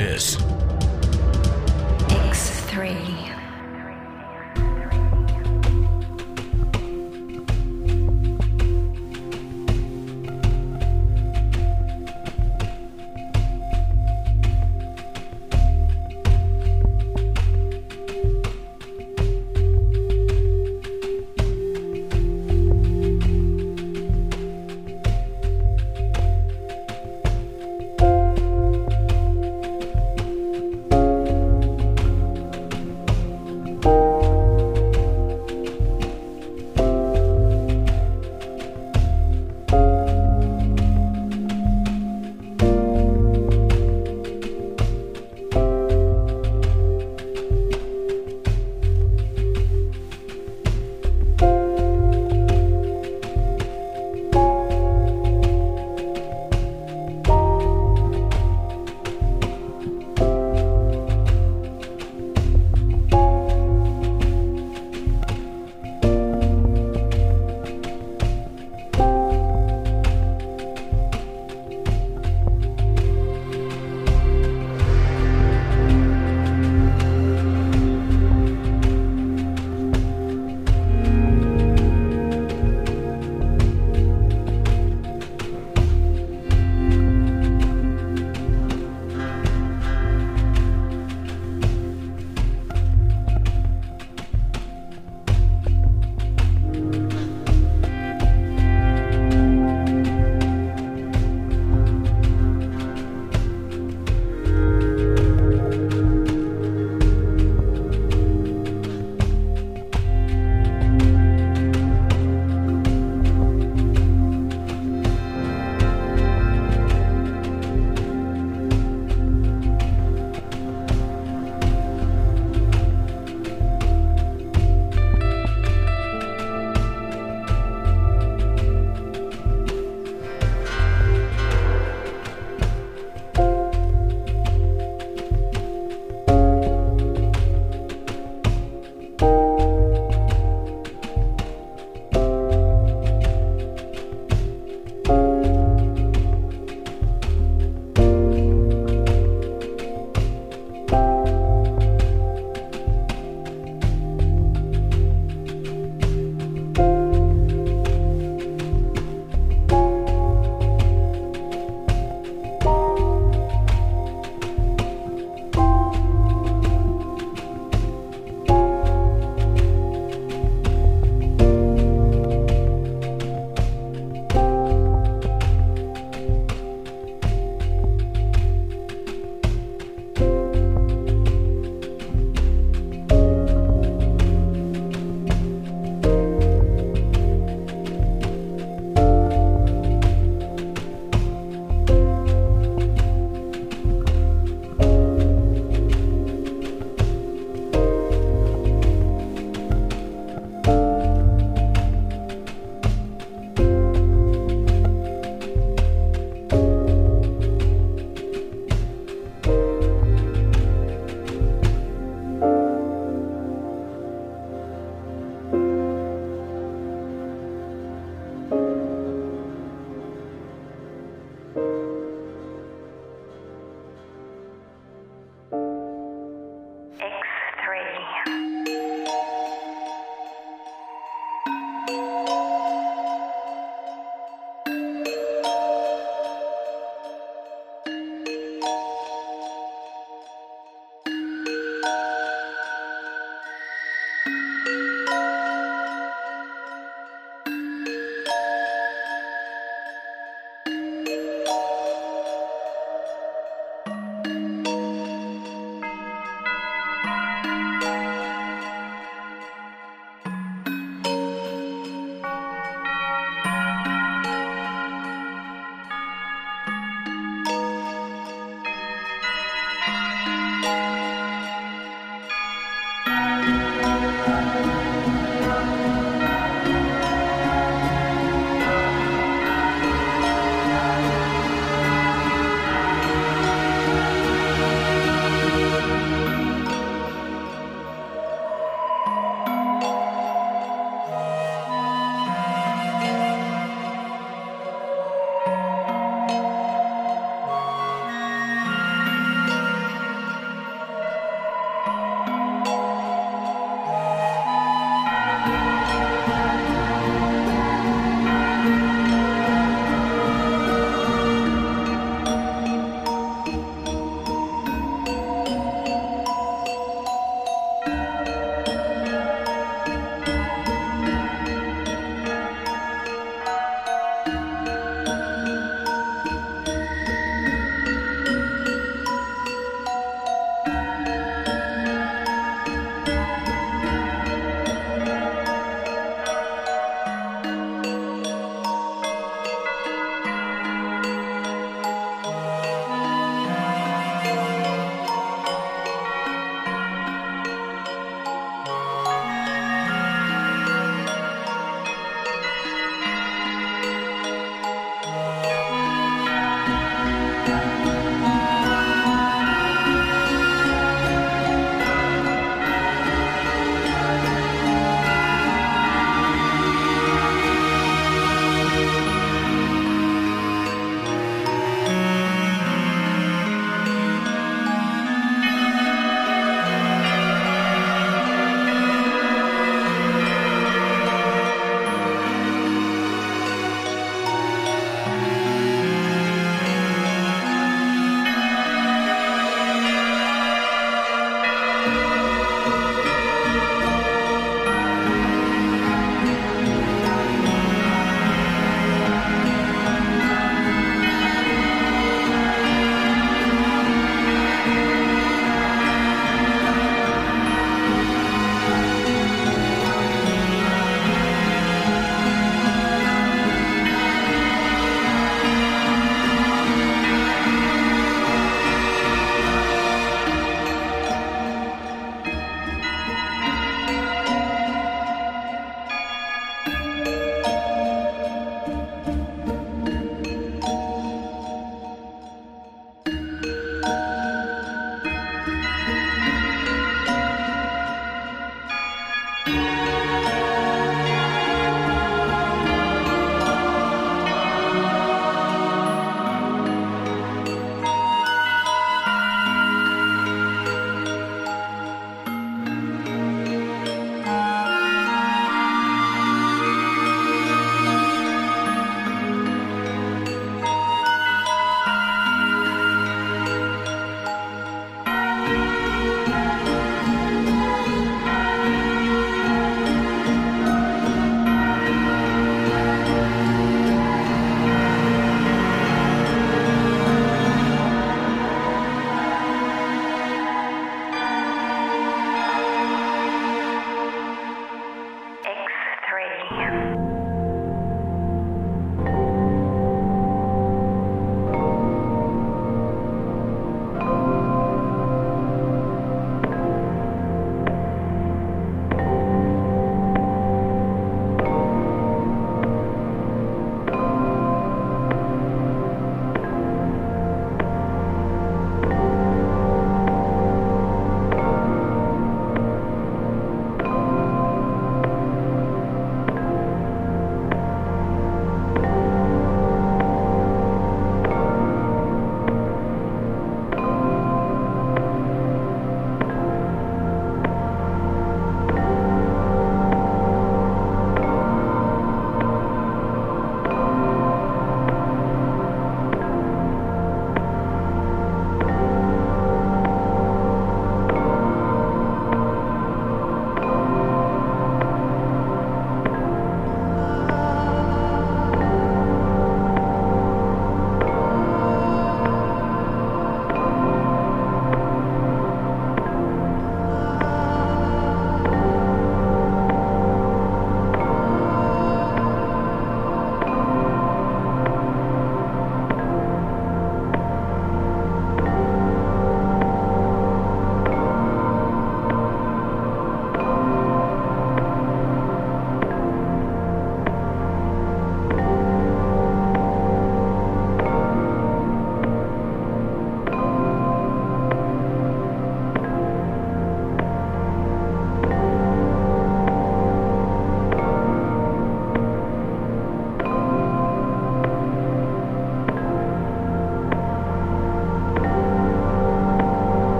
is X3.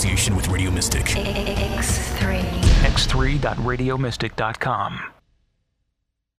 Association with Radio Mystic. X3. X3.radiomystic.com.